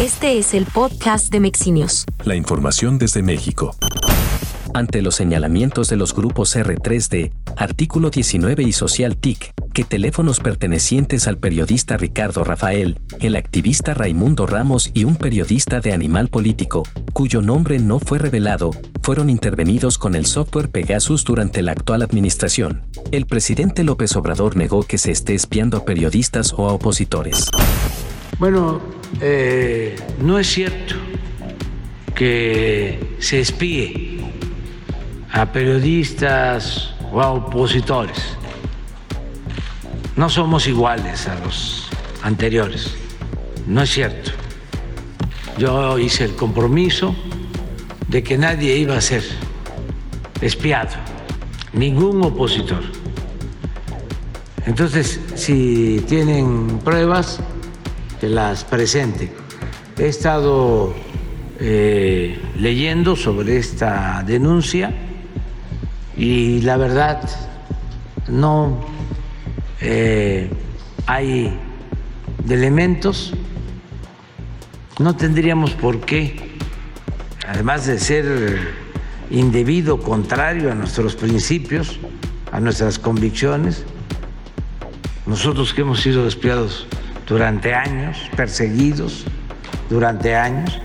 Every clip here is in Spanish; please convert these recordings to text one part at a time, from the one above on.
Este es el podcast de Mexinios. La información desde México. Ante los señalamientos de los grupos R3D, Artículo 19 y Social TIC, que teléfonos pertenecientes al periodista Ricardo Rafael, el activista Raimundo Ramos y un periodista de Animal Político, cuyo nombre no fue revelado, fueron intervenidos con el software Pegasus durante la actual administración. El presidente López Obrador negó que se esté espiando a periodistas o a opositores. Bueno, eh, no es cierto que se espíe a periodistas o a opositores. No somos iguales a los anteriores. No es cierto. Yo hice el compromiso de que nadie iba a ser espiado, ningún opositor. Entonces, si tienen pruebas, las presenten. He estado eh, leyendo sobre esta denuncia y la verdad no eh, hay elementos, no tendríamos por qué, además de ser indebido, contrario a nuestros principios, a nuestras convicciones, nosotros que hemos sido despiados durante años, perseguidos durante años,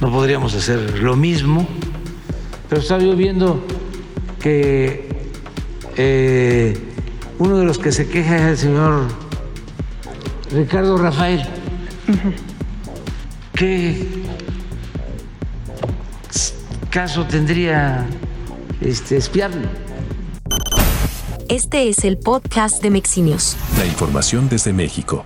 no podríamos hacer lo mismo, pero estaba yo viendo que eh, uno de los que se queja es el señor Ricardo Rafael. ¿Qué caso tendría este, espiarlo? Este es el podcast de Mexinios. La información desde México.